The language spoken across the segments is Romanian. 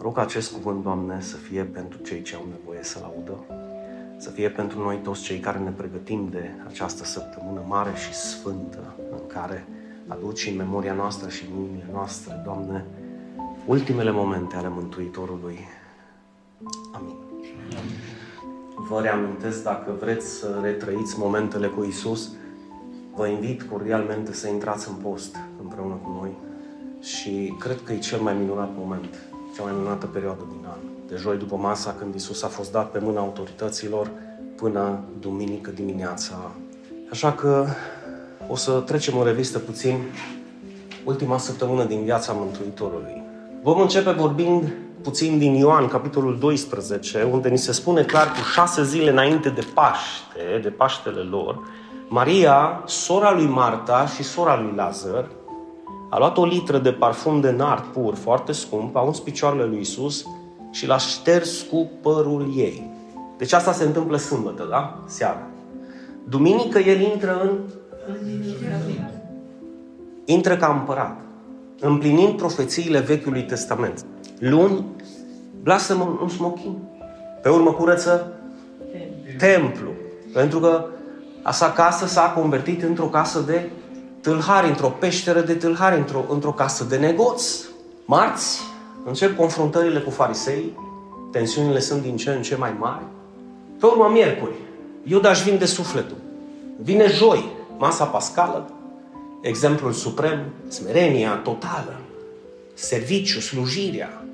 Rog acest cuvânt, Doamne, să fie pentru cei ce au nevoie să-L audă, să fie pentru noi toți cei care ne pregătim de această săptămână mare și sfântă în care aduci în memoria noastră și în inimile noastre, Doamne, ultimele momente ale Mântuitorului. Amin. Vă reamintesc, dacă vreți să retrăiți momentele cu Isus, vă invit cordialmente să intrați în post împreună cu noi și cred că e cel mai minunat moment, cea mai minunată perioadă din an. De joi după masa, când Isus a fost dat pe mâna autorităților, până duminică dimineața. Așa că o să trecem în revistă puțin ultima săptămână din viața Mântuitorului. Vom începe vorbind puțin din Ioan, capitolul 12, unde ni se spune clar cu șase zile înainte de Paște, de Paștele lor, Maria, sora lui Marta și sora lui Lazar, a luat o litră de parfum de nard pur, foarte scump, a uns picioarele lui Isus și l-a șters cu părul ei. Deci asta se întâmplă sâmbătă, da? Seara. Duminică el intră în... Intră ca împărat, împlinind profețiile Vechiului Testament. Luni, blasă un smochin. Pe urmă curăță templu. Pentru că Asa casă s-a convertit într-o casă de tâlhari, într-o peșteră de tâlhari, într-o, într-o casă de negoți. Marți încep confruntările cu farisei, tensiunile sunt din ce în ce mai mari. Pe urmă, miercuri, Iuda își vinde sufletul. Vine joi, masa pascală, exemplul suprem, smerenia totală, serviciu, slujirea.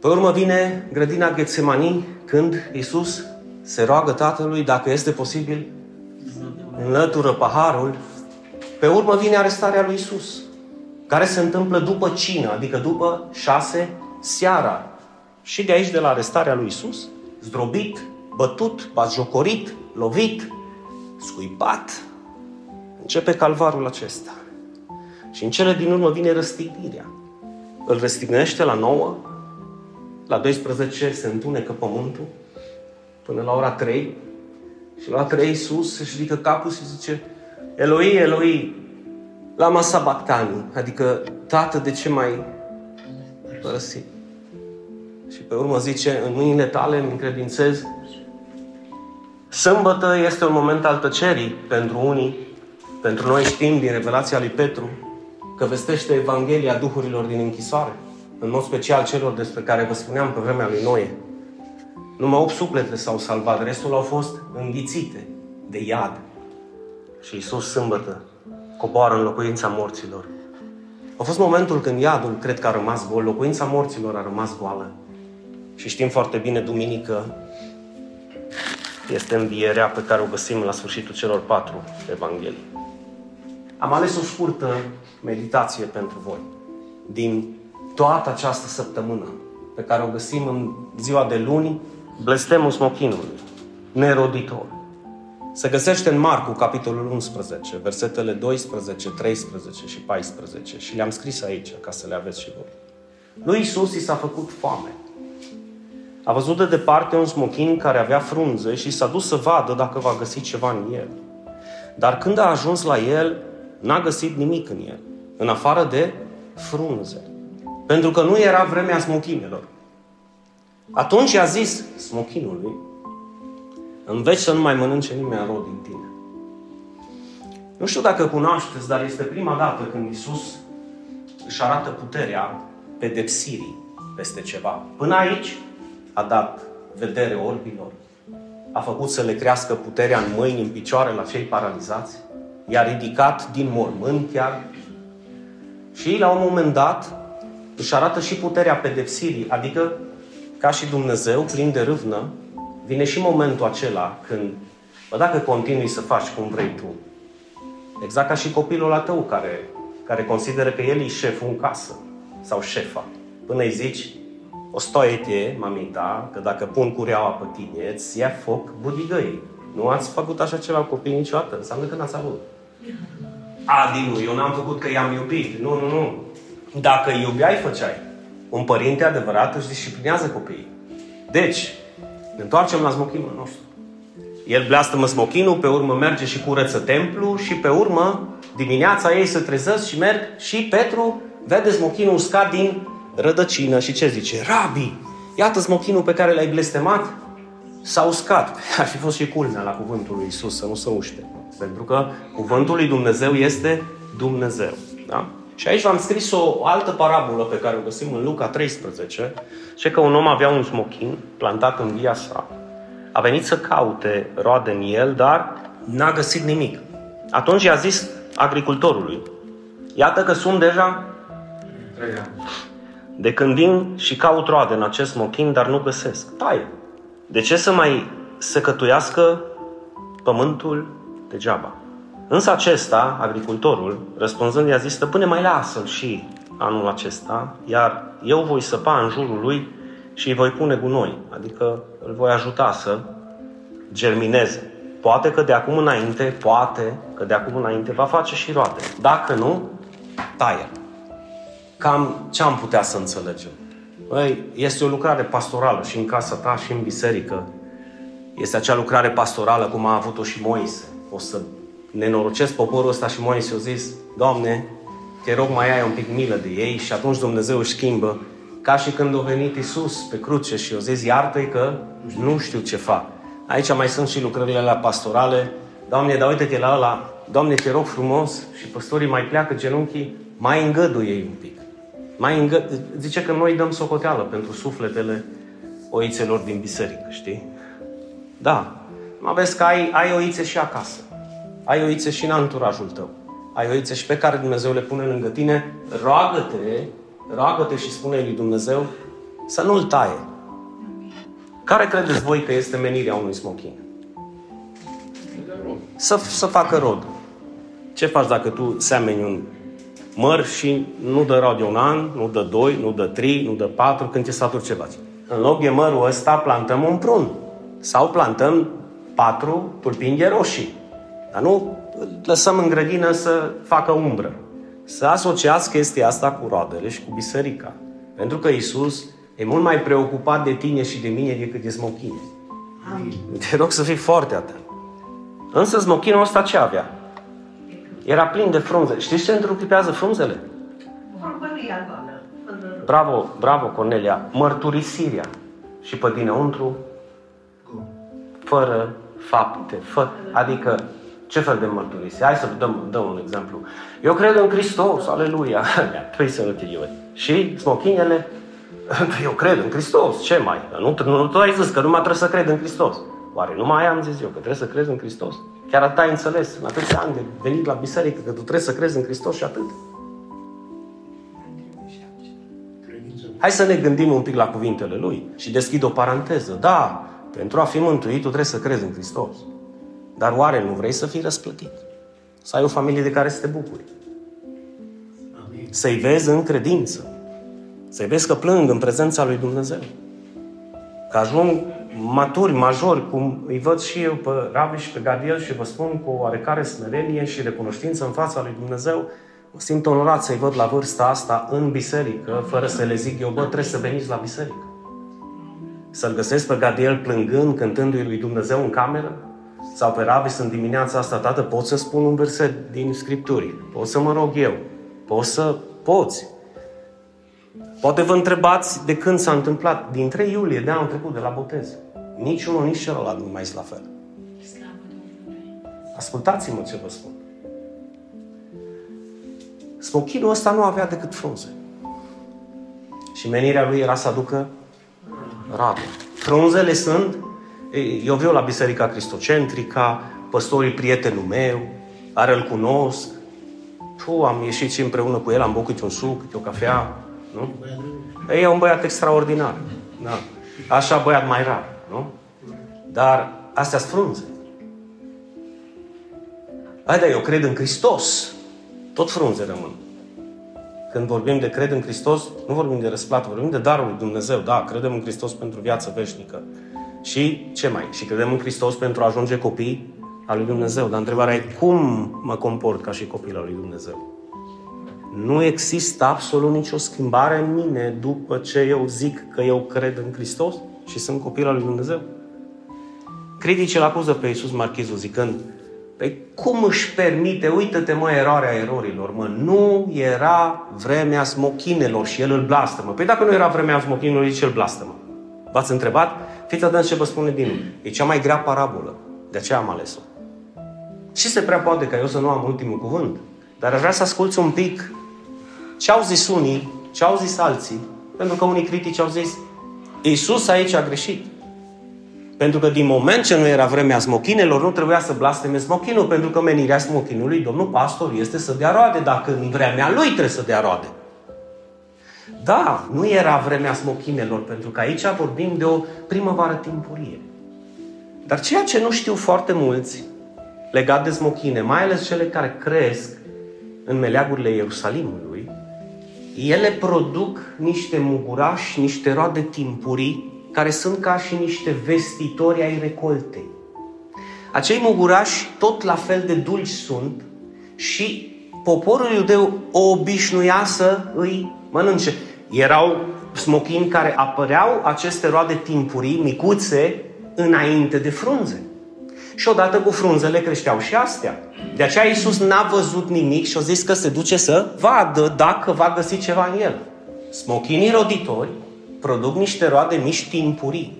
Pe urmă vine grădina Ghețemanii, când Iisus se roagă Tatălui, dacă este posibil, înlătură paharul. Pe urmă vine arestarea lui Isus, care se întâmplă după cină, adică după șase seara. Și de aici, de la arestarea lui Isus, zdrobit, bătut, batjocorit, lovit, scuipat, începe calvarul acesta. Și în cele din urmă vine răstignirea. Îl răstignește la 9, la 12 se întunecă pământul, până la ora 3, și la trei sus își ridică capul și zice Eloi, Eloi, lama sabactani, adică Tată, de ce mai părăsit? Și pe urmă zice, în mâinile tale îmi încredințez. Sâmbătă este un moment al tăcerii pentru unii. Pentru noi știm din revelația lui Petru că vestește Evanghelia duhurilor din închisoare, în mod special celor despre care vă spuneam pe vremea lui Noe. Numai 8 suplete s-au salvat, restul au fost înghițite de iad. Și Iisus sâmbătă coboară în locuința morților. A fost momentul când iadul cred că a rămas gol, locuința morților a rămas goală. Și știm foarte bine, duminică este învierea pe care o găsim la sfârșitul celor patru evanghelii. Am ales o scurtă meditație pentru voi din toată această săptămână pe care o găsim în ziua de luni blestemul smochinului, neroditor. Se găsește în Marcu, capitolul 11, versetele 12, 13 și 14 și le-am scris aici ca să le aveți și voi. Lui Isus i s-a făcut foame. A văzut de departe un smochin care avea frunze și s-a dus să vadă dacă va găsi ceva în el. Dar când a ajuns la el, n-a găsit nimic în el, în afară de frunze. Pentru că nu era vremea smochinelor. Atunci a zis smochinului, înveți să nu mai mănânce nimeni rod din tine. Nu știu dacă cunoașteți, dar este prima dată când Isus își arată puterea pedepsirii peste ceva. Până aici a dat vedere orbilor, a făcut să le crească puterea în mâini, în picioare la cei paralizați, i-a ridicat din mormânt chiar și la un moment dat își arată și puterea pedepsirii, adică ca și Dumnezeu, plin de râvnă, vine și momentul acela când, bă, dacă continui să faci cum vrei tu, exact ca și copilul la tău care, care consideră că el e șeful în casă sau șefa, până îi zici, o stoietie, mamita, că dacă pun cureaua pe tine, îți ia foc budigăii. Nu ați făcut așa ceva cu copiii niciodată, înseamnă că n-ați avut. A, Dinu, eu n-am făcut că i-am iubit. Nu, nu, nu. Dacă îi iubeai, făceai. Un părinte adevărat își disciplinează copiii. Deci, ne întoarcem la smochinul nostru. El bleastă smochinul, pe urmă merge și curăță templu și pe urmă dimineața ei se trezesc și merg și Petru vede smochinul uscat din rădăcină și ce zice? Rabi, iată smochinul pe care l-ai blestemat, s-a uscat. Ar fi fost și culmea la cuvântul lui Isus, să nu se uște. Pentru că cuvântul lui Dumnezeu este Dumnezeu. Da? Și aici v-am scris o altă parabolă pe care o găsim în Luca 13, ce că un om avea un smochin plantat în via sa, a venit să caute roade în el, dar n-a găsit nimic. Atunci i-a zis agricultorului, iată că sunt deja de când vin și caut roade în acest smochin, dar nu găsesc. Taie. De ce să mai secătuiască pământul degeaba? Însă acesta, agricultorul, răspunzând, i-a zis, stăpâne, mai lasă-l și anul acesta, iar eu voi săpa în jurul lui și îi voi pune gunoi, adică îl voi ajuta să germineze. Poate că de acum înainte, poate că de acum înainte va face și roade. Dacă nu, taie. Cam ce am putea să înțelegem? Băi, este o lucrare pastorală și în casa ta și în biserică. Este acea lucrare pastorală cum a avut-o și Moise. O să nenorocesc poporul ăsta și Moise a zis, Doamne, te rog mai ai un pic milă de ei și atunci Dumnezeu își schimbă ca și când a venit Isus pe cruce și a zis, iartă-i că nu știu ce fac. Aici mai sunt și lucrările la pastorale. Doamne, dar uite-te la ăla, Doamne, te rog frumos și păstorii mai pleacă genunchii, mai îngăduie ei un pic. Mai îngă... Zice că noi dăm socoteală pentru sufletele oițelor din biserică, știi? Da. Mă vezi că ai, ai oițe și acasă. Ai oițe și în anturajul tău. Ai oițe și pe care Dumnezeu le pune lângă tine. Roagă-te, roagă-te și spune lui Dumnezeu să nu-l taie. Care credeți voi că este menirea unui smochin? Să, să facă rod. Ce faci dacă tu semeni un măr și nu dă rod de un an, nu dă doi, nu dă trei, nu dă patru, când te saturi ce faci? În loc de mărul ăsta plantăm un prun. Sau plantăm patru tulpini roșii. Dar nu lăsăm în grădină să facă umbră. Să asociați chestia asta cu roadele și cu biserica. Pentru că Isus e mult mai preocupat de tine și de mine decât de smochine. Te rog să fii foarte atent. Însă smochinul ăsta ce avea? Era plin de frunze. Știți ce întruchipează frunzele? Bravo, bravo, Cornelia. Mărturisirea. Și pe dinăuntru, fără fapte. Fă, adică, ce fel de mărturisire? Hai să dăm, dăm un exemplu. Eu cred în Hristos, aleluia. Păi să nu te ioi. Și smochinele, eu cred în Hristos, ce mai? Nu, nu, tu ai zis că numai trebuie să cred în Hristos. Oare nu mai am zis eu că trebuie să crezi în Hristos? Chiar atât ai înțeles în atâția ani de venit la biserică că tu trebuie să crezi în Hristos și atât. Hai să ne gândim un pic la cuvintele Lui și deschid o paranteză. Da, pentru a fi mântuit, tu trebuie să crezi în Hristos. Dar oare nu vrei să fii răsplătit? Să ai o familie de care să te bucuri? Să-i vezi în credință. Să-i vezi că plâng în prezența lui Dumnezeu. Că ajung maturi, majori, cum îi văd și eu pe Raviș și pe Gadiel și vă spun cu o oarecare smerenie și recunoștință în fața lui Dumnezeu, mă simt onorat să-i văd la vârsta asta în biserică, fără să le zic eu, bă, trebuie să veniți la biserică. Să-l găsesc pe Gadiel plângând, cântându-i lui Dumnezeu în cameră? Sau pe Ravi în dimineața asta, tată, pot să spun un verset din Scripturi? Pot să mă rog eu? Pot să... Poți. Poate vă întrebați de când s-a întâmplat. Din 3 iulie de anul trecut, de la botez. Nici unul, nici celălalt nu mai este la fel. Ascultați-mă ce vă spun. Smochinul ăsta nu avea decât frunze. Și menirea lui era să aducă radă. Frunzele sunt, eu viu la Biserica Cristocentrica, păstorii prietenul meu, are îl cunosc, tu, am ieșit și împreună cu el, am băut un suc, o cafea, nu? E un băiat extraordinar. Da. Așa băiat mai rar, nu? Dar astea sunt frunze. Haide, eu cred în Hristos. Tot frunze rămân. Când vorbim de cred în Hristos, nu vorbim de răsplată, vorbim de darul lui Dumnezeu. Da, credem în Hristos pentru viață veșnică. Și ce mai? Și credem în Hristos pentru a ajunge copii al lui Dumnezeu. Dar întrebarea e cum mă comport ca și copil al lui Dumnezeu? Nu există absolut nicio schimbare în mine după ce eu zic că eu cred în Hristos și sunt copil al lui Dumnezeu. Criticii îl acuză pe Iisus Marchizu zicând Păi cum își permite, uită-te mă, eroarea erorilor, mă, nu era vremea smochinelor și el îl blastămă. Păi dacă nu era vremea smochinelor, zice el blastămă. V-ați întrebat? Fiți atenți ce vă spune din E cea mai grea parabolă. De aceea am ales-o. Și se prea poate ca eu să nu am ultimul cuvânt. Dar aș vrea să asculți un pic ce au zis unii, ce au zis alții. Pentru că unii critici au zis, Iisus aici a greșit. Pentru că din moment ce nu era vremea smochinelor, nu trebuia să blasteme smochinul, pentru că menirea smochinului, domnul pastor, este să dea roade, dacă în vremea lui trebuie să dea roade. Da, nu era vremea smochinelor, pentru că aici vorbim de o primăvară timpurie. Dar ceea ce nu știu foarte mulți legat de smochine, mai ales cele care cresc în meleagurile Ierusalimului, ele produc niște mugurași, niște roade timpurii, care sunt ca și niște vestitori ai recoltei. Acei mugurași tot la fel de dulci sunt și poporul iudeu o obișnuia să îi mănânce. Erau smochini care apăreau aceste roade timpurii, micuțe, înainte de frunze. Și odată cu frunzele creșteau și astea. De aceea Iisus n-a văzut nimic și a zis că se duce să vadă dacă va găsi ceva în el. Smochinii roditori produc niște roade mici timpurii,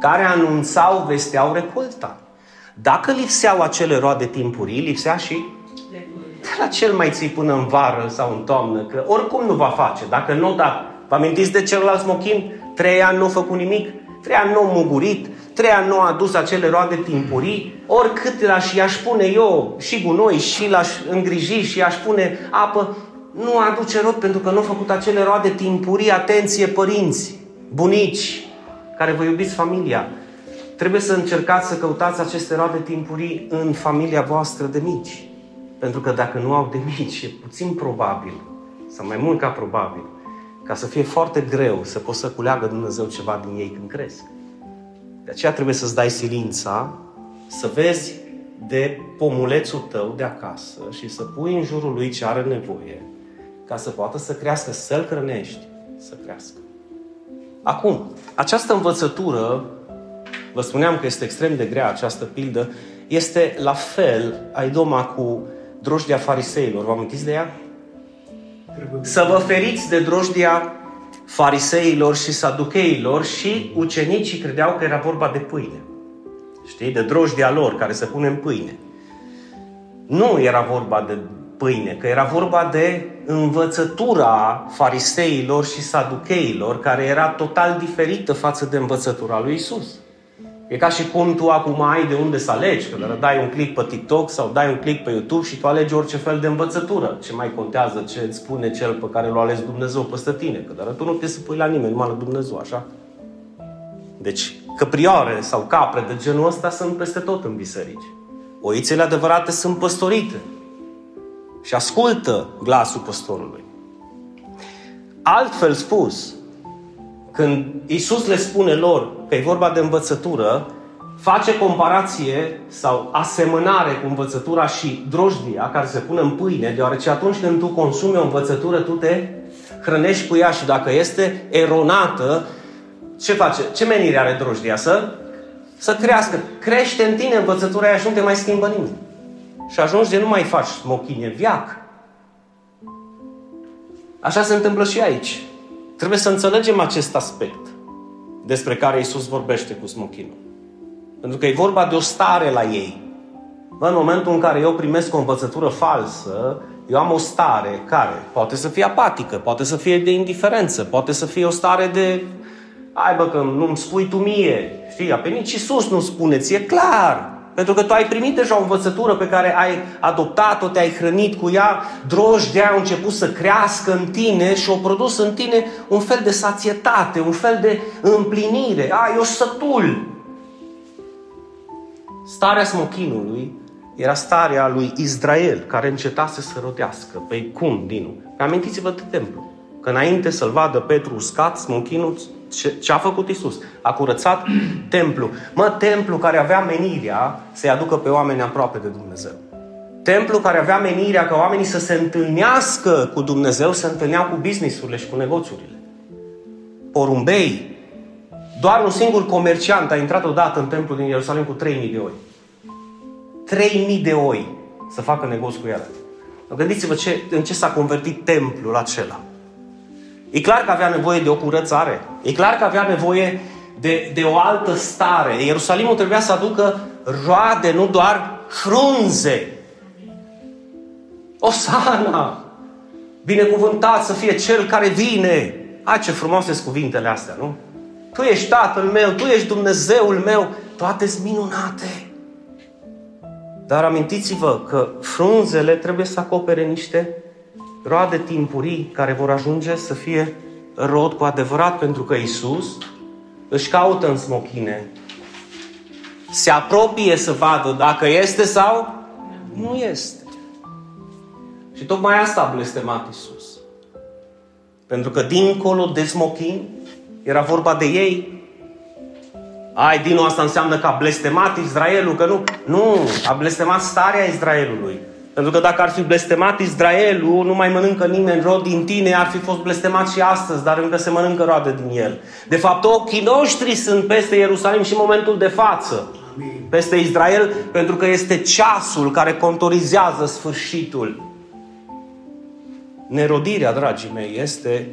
care anunțau, vesteau recolta. Dacă lipseau acele roade timpurii, lipsea și de la cel mai ții până în vară sau în toamnă, că oricum nu va face. Dacă nu, da, vă amintiți de celălalt smochin? Trei ani nu a făcut nimic, trei ani nu a mugurit, trei ani nu a adus acele roade timpurii, oricât l-aș i-aș pune eu și gunoi și l-aș îngriji și aș pune apă, nu aduce rod pentru că nu a făcut acele roade timpurii. Atenție, părinți, bunici, care vă iubiți familia. Trebuie să încercați să căutați aceste roade timpurii în familia voastră de mici. Pentru că dacă nu au de mici, e puțin probabil, sau mai mult ca probabil, ca să fie foarte greu să poți să culeagă Dumnezeu ceva din ei când cresc. De aceea trebuie să-ți dai silința, să vezi de pomulețul tău de acasă și să pui în jurul lui ce are nevoie ca să poată să crească, să-l hrănești, să crească. Acum, această învățătură, vă spuneam că este extrem de grea această pildă, este la fel, ai doma cu drojdia fariseilor. Vă amintiți de ea? Să vă feriți de drojdia fariseilor și saducheilor și ucenicii credeau că era vorba de pâine. Știi? De drojdia lor care se pune în pâine. Nu era vorba de pâine, că era vorba de învățătura fariseilor și saducheilor, care era total diferită față de învățătura lui Isus. E ca și cum tu acum ai de unde să alegi, că dai un click pe TikTok sau dai un click pe YouTube și tu alegi orice fel de învățătură. Ce mai contează ce îți spune cel pe care l-a ales Dumnezeu peste tine, că dar tu nu te să pui la nimeni, numai la Dumnezeu, așa? Deci, căprioare sau capre de genul ăsta sunt peste tot în biserici. Oițele adevărate sunt păstorite și ascultă glasul păstorului. Altfel spus, când Isus le spune lor că e vorba de învățătură, face comparație sau asemănare cu învățătura și drojdia care se pune în pâine, deoarece atunci când tu consumi o învățătură, tu te hrănești cu ea și dacă este eronată, ce face? Ce menire are drojdia? Să, să crească. Crește în tine învățătura aia și nu te mai schimbă nimeni. Și ajungi de nu mai faci smochine, viac. Așa se întâmplă și aici. Trebuie să înțelegem acest aspect despre care Isus vorbește cu smochinul. Pentru că e vorba de o stare la ei. În momentul în care eu primesc o învățătură falsă, eu am o stare care poate să fie apatică, poate să fie de indiferență, poate să fie o stare de ai bă că nu-mi spui tu mie, știi, pe nici Iisus nu spune, ți-e clar. Pentru că tu ai primit deja o învățătură pe care ai adoptat-o, te-ai hrănit cu ea, drojdea au început să crească în tine și au produs în tine un fel de sațietate, un fel de împlinire. Ai, eu sătul. Starea smochinului era starea lui Israel, care încetase să rodească. Păi cum, Dinu? Amintiți-vă de templu. Că înainte să-l vadă Petru uscat, smochinul ce, ce a făcut Isus? A curățat templu. Mă, templu care avea menirea să-i aducă pe oameni aproape de Dumnezeu. Templu care avea menirea ca oamenii să se întâlnească cu Dumnezeu, să întâlneau cu businessurile și cu negoțurile. Porumbei, doar un singur comerciant a intrat odată în templu din Ierusalim cu 3000 de oi. 3000 de oi să facă negoți cu ele. Gândiți-vă ce, în ce s-a convertit templul acela. E clar că avea nevoie de o curățare. E clar că avea nevoie de, de o altă stare. Ierusalimul trebuia să aducă roade, nu doar frunze. Osana! Binecuvântat să fie Cel care vine! Ai ce frumoase sunt cuvintele astea, nu? Tu ești Tatăl meu, Tu ești Dumnezeul meu, toate sunt minunate. Dar amintiți-vă că frunzele trebuie să acopere niște roade timpurii care vor ajunge să fie rod cu adevărat, pentru că Isus își caută în smochine. Se apropie să vadă dacă este sau nu este. Și tocmai asta a blestemat Isus. Pentru că dincolo de smochin era vorba de ei. Ai, din asta înseamnă că a blestemat Israelul, că nu. Nu, a blestemat starea Israelului. Pentru că dacă ar fi blestemat Israelul, nu mai mănâncă nimeni rod din tine, ar fi fost blestemat și astăzi, dar încă se mănâncă roade din el. De fapt, ochii noștri sunt peste Ierusalim și în momentul de față. Peste Israel, pentru că este ceasul care contorizează sfârșitul. Nerodirea, dragii mei, este,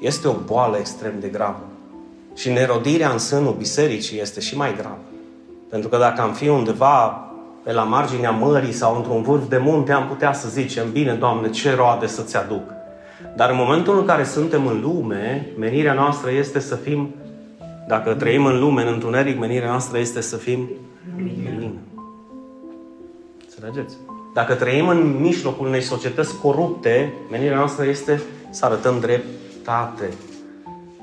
este o boală extrem de gravă. Și nerodirea în sânul bisericii este și mai gravă. Pentru că dacă am fi undeva pe la marginea mării sau într-un vârf de munte, am putea să zicem, bine, Doamne, ce roade să-ți aduc. Dar în momentul în care suntem în lume, menirea noastră este să fim, dacă trăim în lume, în întuneric, menirea noastră este să fim lumină. Înțelegeți? Dacă trăim în mijlocul unei societăți corupte, menirea noastră este să arătăm dreptate.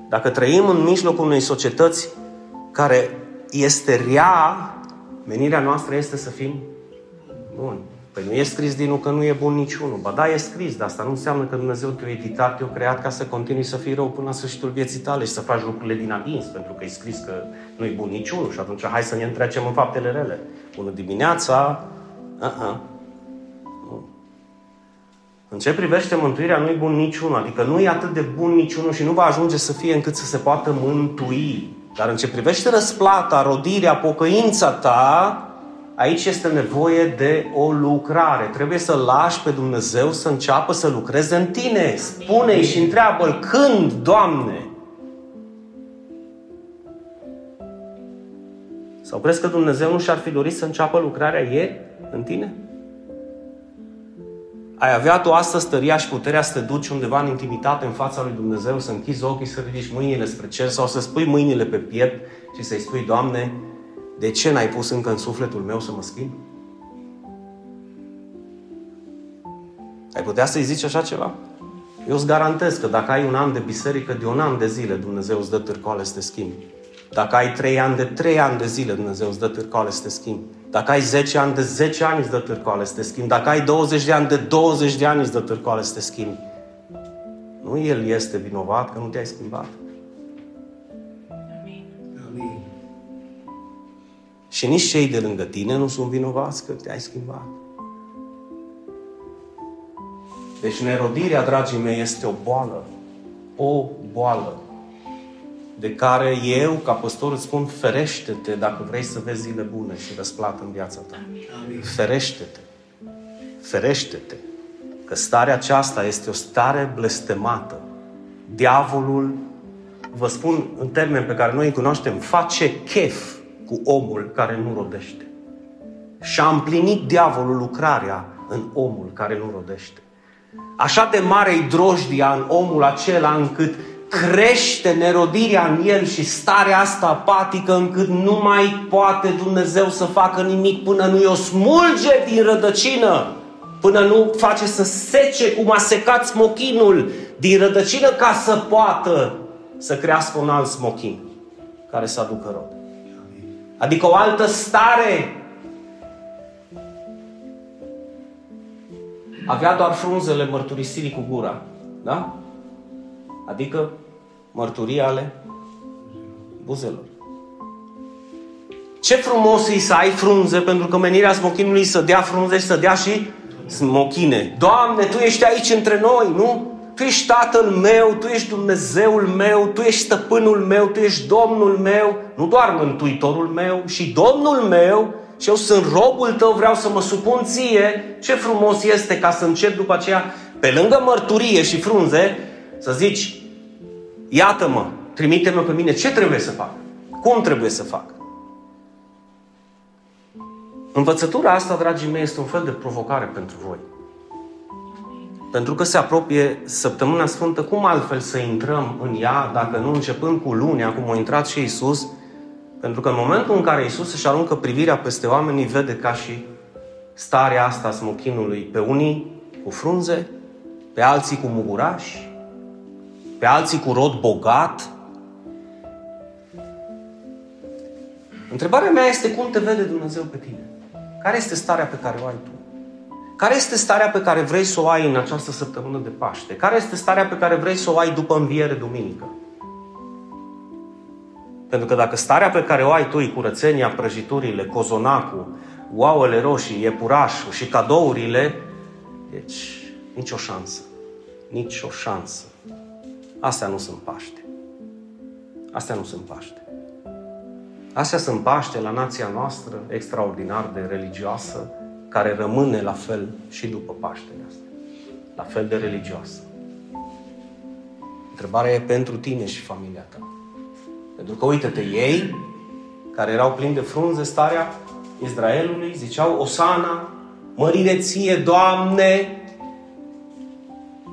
Dacă trăim în mijlocul unei societăți care este rea, menirea noastră este să fim buni. Păi nu e scris din că nu e bun niciunul. Ba da, e scris, dar asta nu înseamnă că Dumnezeu te-a editat, te-a creat ca să continui să fii rău până la sfârșitul vieții tale și să faci lucrurile din adins, pentru că e scris că nu e bun niciunul și atunci hai să ne întrecem în faptele rele. Bună dimineața! Uh-uh. În ce privește mântuirea, nu e bun niciunul, adică nu e atât de bun niciunul și nu va ajunge să fie încât să se poată mântui. Dar în ce privește răsplata, rodirea, pocăința ta, aici este nevoie de o lucrare. Trebuie să lași pe Dumnezeu să înceapă să lucreze în tine. Spune-i și întreabă-L când, Doamne? Sau crezi că Dumnezeu nu și-ar fi dorit să înceapă lucrarea ieri în tine? Ai avea tu astăzi tăria și puterea să te duci undeva în intimitate în fața lui Dumnezeu, să închizi ochii, să ridici mâinile spre cer sau să spui mâinile pe piept și să-i spui, Doamne, de ce n-ai pus încă în sufletul meu să mă schimb? Ai putea să-i zici așa ceva? Eu îți garantez că dacă ai un an de biserică, de un an de zile Dumnezeu îți dă târcoale să te schimbi. Dacă ai trei ani de trei ani de zile, Dumnezeu îți dă târcoale să te schimbi. Dacă ai 10 ani de 10 ani îți dă târcoale să te schimbi. Dacă ai 20 de ani de 20 de ani îți dă târcoale să te schimbi. Nu El este vinovat că nu te-ai schimbat. Amin. Și nici cei de lângă tine nu sunt vinovați că te-ai schimbat. Deci nerodirea, dragii mei, este o boală. O boală de care eu, ca păstor, îți spun, ferește-te dacă vrei să vezi zile bune și răsplată în viața ta. Amin. Ferește-te. Ferește-te. Că starea aceasta este o stare blestemată. Diavolul, vă spun în termeni pe care noi îi cunoaștem, face chef cu omul care nu rodește. Și a împlinit diavolul lucrarea în omul care nu rodește. Așa de mare e drojdia în omul acela încât crește nerodirea în el și starea asta apatică încât nu mai poate Dumnezeu să facă nimic până nu o smulge din rădăcină, până nu face să sece cum a secat smochinul din rădăcină ca să poată să crească un alt smochin care să aducă rod. Adică o altă stare. Avea doar frunzele mărturisirii cu gura. Da? Adică mărturii ale buzelor. Ce frumos e să ai frunze, pentru că menirea smochinului să dea frunze și să dea și smochine. Doamne, Tu ești aici între noi, nu? Tu ești Tatăl meu, Tu ești Dumnezeul meu, Tu ești Stăpânul meu, Tu ești Domnul meu, nu doar Mântuitorul meu, și Domnul meu și eu sunt robul tău, vreau să mă supun ție, ce frumos este ca să încep după aceea, pe lângă mărturie și frunze, să zici, iată-mă, trimite-mă pe mine, ce trebuie să fac? Cum trebuie să fac? Învățătura asta, dragii mei, este un fel de provocare pentru voi. Pentru că se apropie săptămâna sfântă, cum altfel să intrăm în ea, dacă nu începând cu lunea, cum a intrat și Isus, pentru că în momentul în care Isus își aruncă privirea peste oameni, vede ca și starea asta a smochinului pe unii cu frunze, pe alții cu mugurași, pe alții cu rod bogat. Întrebarea mea este cum te vede Dumnezeu pe tine? Care este starea pe care o ai tu? Care este starea pe care vrei să o ai în această săptămână de Paște? Care este starea pe care vrei să o ai după înviere duminică? Pentru că dacă starea pe care o ai tu e curățenia, prăjiturile, cozonacul, ouăle roșii, iepurașul și cadourile, deci nicio șansă. Nici o șansă. Astea nu sunt Paște. Astea nu sunt Paște. Astea sunt Paște la nația noastră, extraordinar de religioasă, care rămâne la fel și după Paștele astea. La fel de religioasă. Întrebarea e pentru tine și familia ta. Pentru că, uite-te, ei, care erau plini de frunze, starea Israelului, ziceau, Osana, mărire ție, Doamne!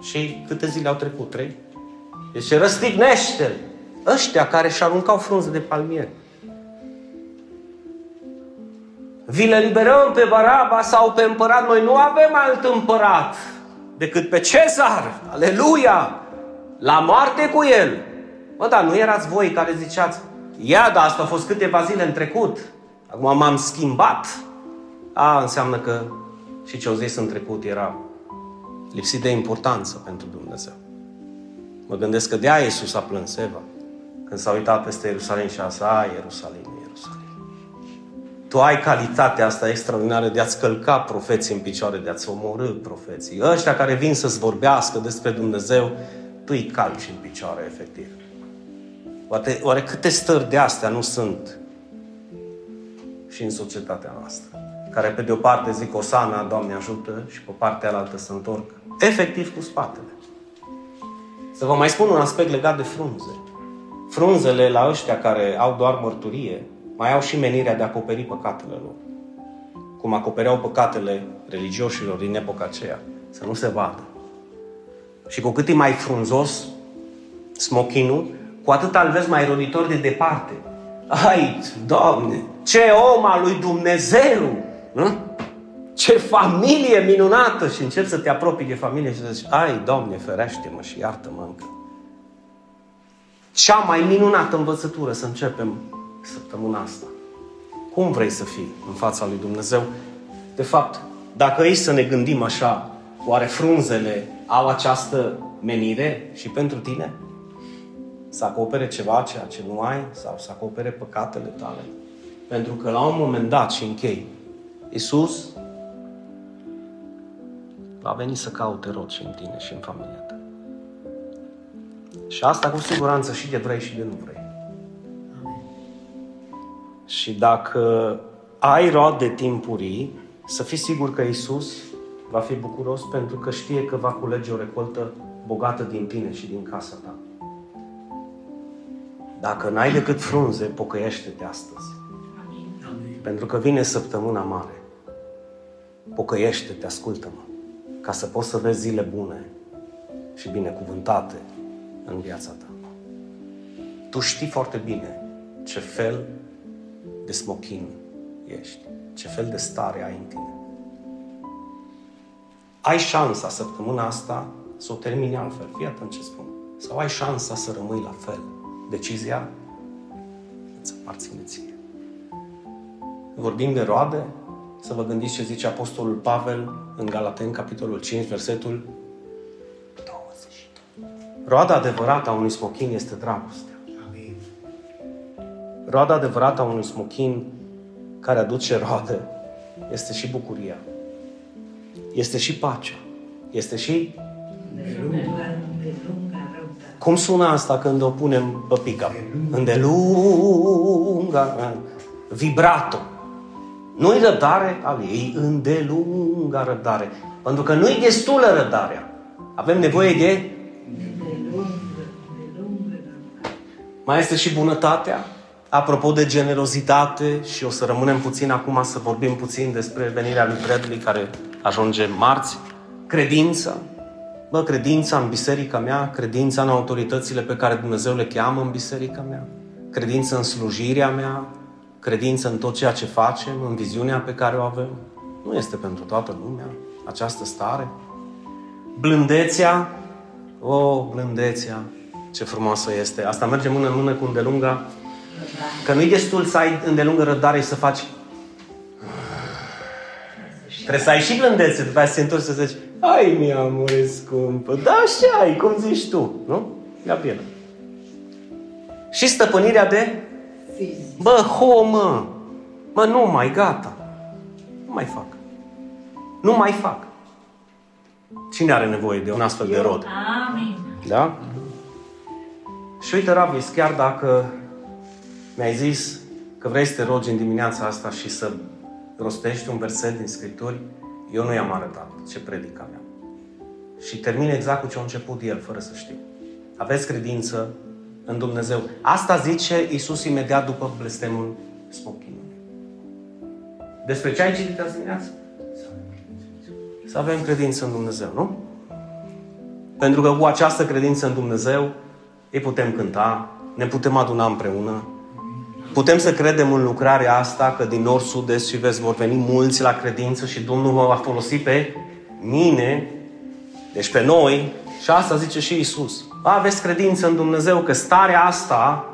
Și câte zile au trecut? Trei? Deci răstignește ăștia care și aruncau frunze de palmieri. Vi le liberăm pe Baraba sau pe împărat. Noi nu avem alt împărat decât pe Cezar. Aleluia! La moarte cu el. Bă, dar nu erați voi care ziceați, ia, dar asta a fost câteva zile în trecut. Acum m-am schimbat. A, înseamnă că și ce au zis în trecut era lipsit de importanță pentru Dumnezeu. Mă gândesc că de aia Iisus a plâns Eva. Când s-a uitat peste Ierusalim și a zis, a, Ierusalim, Ierusalim. Tu ai calitatea asta extraordinară de a-ți călca profeții în picioare, de a-ți omorâ profeții. Ăștia care vin să-ți vorbească despre Dumnezeu, tu îi calci în picioare, efectiv. Oare, oare câte stări de astea nu sunt și în societatea noastră? Care pe de o parte zic Osana, Doamne ajută, și pe partea altă să întorc efectiv cu spatele. Să vă mai spun un aspect legat de frunze. Frunzele la ăștia care au doar mărturie, mai au și menirea de a acoperi păcatele lor. Cum acopereau păcatele religioșilor din epoca aceea. Să nu se vadă. Și cu cât e mai frunzos smochinul, cu atât îl vezi mai roditor de departe. Ai, Doamne, ce om al lui Dumnezeu! Nu? Ce familie minunată! Și încep să te apropii de familie și să zici, ai, Doamne, ferește-mă și iartă-mă încă. Cea mai minunată învățătură să începem săptămâna asta. Cum vrei să fii în fața lui Dumnezeu? De fapt, dacă ei să ne gândim așa, oare frunzele au această menire și pentru tine? Să acopere ceva ceea ce nu ai sau să acopere păcatele tale? Pentru că la un moment dat și închei, Iisus va veni să caute roci în tine și în familia ta. Și asta cu siguranță și de vrei și de nu vrei. Și dacă ai roade timpurii, să fii sigur că Isus va fi bucuros pentru că știe că va culege o recoltă bogată din tine și din casa ta. Dacă n-ai decât frunze, pocăiește-te astăzi. Amin. Pentru că vine săptămâna mare. Pocăiește-te, ascultă-mă, ca să poți să vezi zile bune și binecuvântate în viața ta. Tu știi foarte bine ce fel de smochin ești, ce fel de stare ai în tine. Ai șansa săptămâna asta să o termini altfel. Fii atent ce spun. Sau ai șansa să rămâi la fel. Decizia îți aparține ție. Vorbim de roade, să vă gândiți ce zice Apostolul Pavel în Galaten, capitolul 5, versetul 20. Roada adevărată a unui smochin este dragostea. Roada adevărată a unui smochin care aduce roade este și bucuria. Este și pacea. Este și cum sună asta când o punem pe pick-up? Îndelunga. Vibrato. Nu-i răbdare al ei, îndelunga răbdare. Pentru că nu-i destulă răbdarea. Avem nevoie de... Mai este și bunătatea. Apropo de generozitate, și o să rămânem puțin acum să vorbim puțin despre venirea lui Bradley, care ajunge marți. Credința. Bă, credința în biserica mea, credința în autoritățile pe care Dumnezeu le cheamă în biserica mea, credință în slujirea mea, credință în tot ceea ce facem, în viziunea pe care o avem. Nu este pentru toată lumea această stare. Blândețea, o, oh, blândețea, ce frumoasă este. Asta merge mână în mână cu îndelunga. Că nu-i destul să ai îndelungă răbdare și să faci Trebuie să ai și blândețe, după aceea să se întorci să zici, ai mi amore scumpă, da așa ai, cum zici tu, nu? Gabriela. Și stăpânirea de? Bă, ho, mă, mă, nu mai, gata. Nu mai fac. Nu mai fac. Cine are nevoie de un astfel de rod? Amin. Da? Și uite, Ravis, chiar dacă mi-ai zis că vrei să te rogi în dimineața asta și să rostești un verset din Scripturi, eu nu i-am arătat ce predica mea. Și termin exact cu ce a început el, fără să știu. Aveți credință în Dumnezeu. Asta zice Isus imediat după blestemul smochinului. Despre ce ai citit azi dimineață? Să avem credință în Dumnezeu, nu? Pentru că cu această credință în Dumnezeu îi putem cânta, ne putem aduna împreună, Putem să credem în lucrarea asta, că din nord, sud, est și vest vor veni mulți la credință și Domnul mă va folosi pe mine, deci pe noi, și asta zice și Isus. Aveți credință în Dumnezeu că starea asta,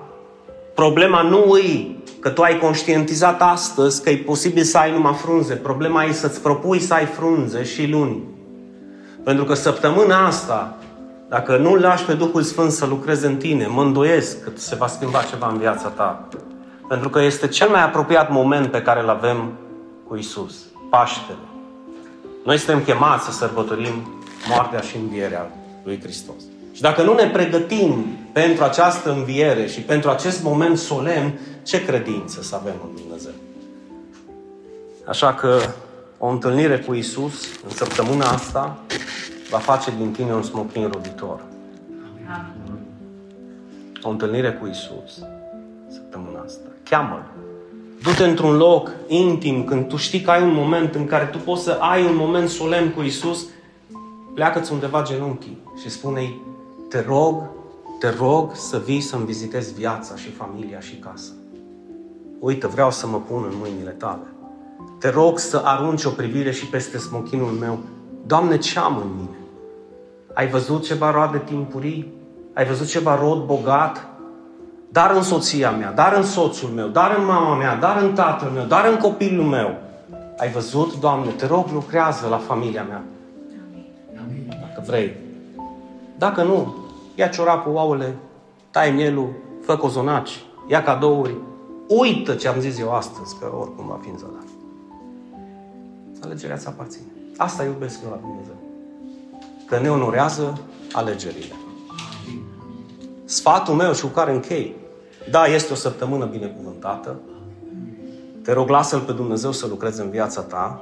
problema nu e că tu ai conștientizat astăzi că e posibil să ai numai frunze. Problema e să-ți propui să ai frunze și luni. Pentru că săptămâna asta, dacă nu lași pe Duhul Sfânt să lucreze în tine, mă îndoiesc că se va schimba ceva în viața ta. Pentru că este cel mai apropiat moment pe care îl avem cu Isus, Paștele. Noi suntem chemați să sărbătorim moartea și învierea lui Hristos. Și dacă nu ne pregătim pentru această înviere și pentru acest moment solemn, ce credință să avem în Dumnezeu? Așa că o întâlnire cu Isus în săptămâna asta va face din tine un smochin roditor. O întâlnire cu Isus săptămâna asta. Cheamă-L. Du-te într-un loc intim, când tu știi că ai un moment în care tu poți să ai un moment solemn cu Isus, pleacă-ți undeva genunchii și spune-i, te rog, te rog să vii să-mi vizitezi viața și familia și casa. Uite, vreau să mă pun în mâinile tale. Te rog să arunci o privire și peste smochinul meu. Doamne, ce am în mine? Ai văzut ceva roade timpurii? Ai văzut ceva rod bogat? dar în soția mea, dar în soțul meu, dar în mama mea, dar în tatăl meu, dar în copilul meu. Ai văzut, Doamne, te rog, lucrează la familia mea. Dacă vrei. Dacă nu, ia ciorapul, oaule, tai mielul, fă cozonaci, ia cadouri. Uită ce am zis eu astăzi, că oricum va fi în zadar. Alegerea ți aparține. Asta iubesc eu la Dumnezeu. Că ne onorează alegerile. Sfatul meu și cu care închei da, este o săptămână binecuvântată. Te rog, lasă-L pe Dumnezeu să lucreze în viața ta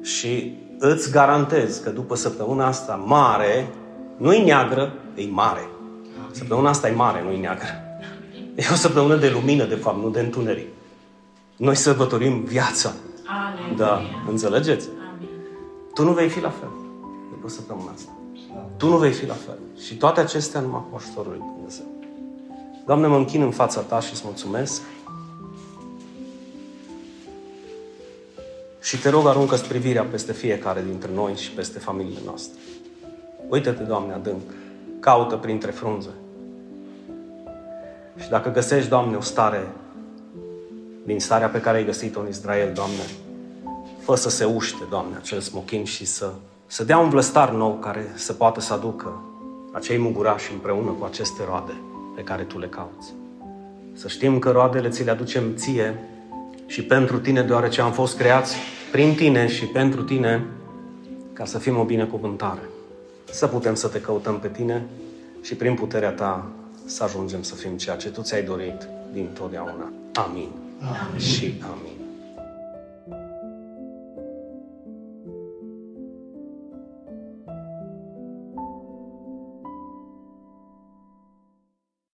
și îți garantez că după săptămâna asta mare, nu-i neagră, e mare. Săptămâna asta e mare, nu-i neagră. E o săptămână de lumină, de fapt, nu de întuneric. Noi sărbătorim viața. Aleluia. Da, înțelegeți? Amin. Tu nu vei fi la fel după săptămâna asta. Tu nu vei fi la fel. Și toate acestea numai cu ajutorul lui Dumnezeu. Doamne, mă închin în fața Ta și îți mulțumesc. Și te rog, aruncă privirea peste fiecare dintre noi și peste familiile noastre. Uită-te, Doamne, adânc. Caută printre frunze. Și dacă găsești, Doamne, o stare din starea pe care ai găsit-o în Israel, Doamne, fă să se uște, Doamne, acel smochin și să, să dea un vlăstar nou care să poată să aducă acei mugurași împreună cu aceste roade pe care tu le cauți. Să știm că roadele ți le aducem ție și pentru tine, deoarece am fost creați prin tine și pentru tine, ca să fim o binecuvântare. Să putem să te căutăm pe tine și prin puterea ta să ajungem să fim ceea ce tu ți-ai dorit din totdeauna. Amin. amin. Și amin.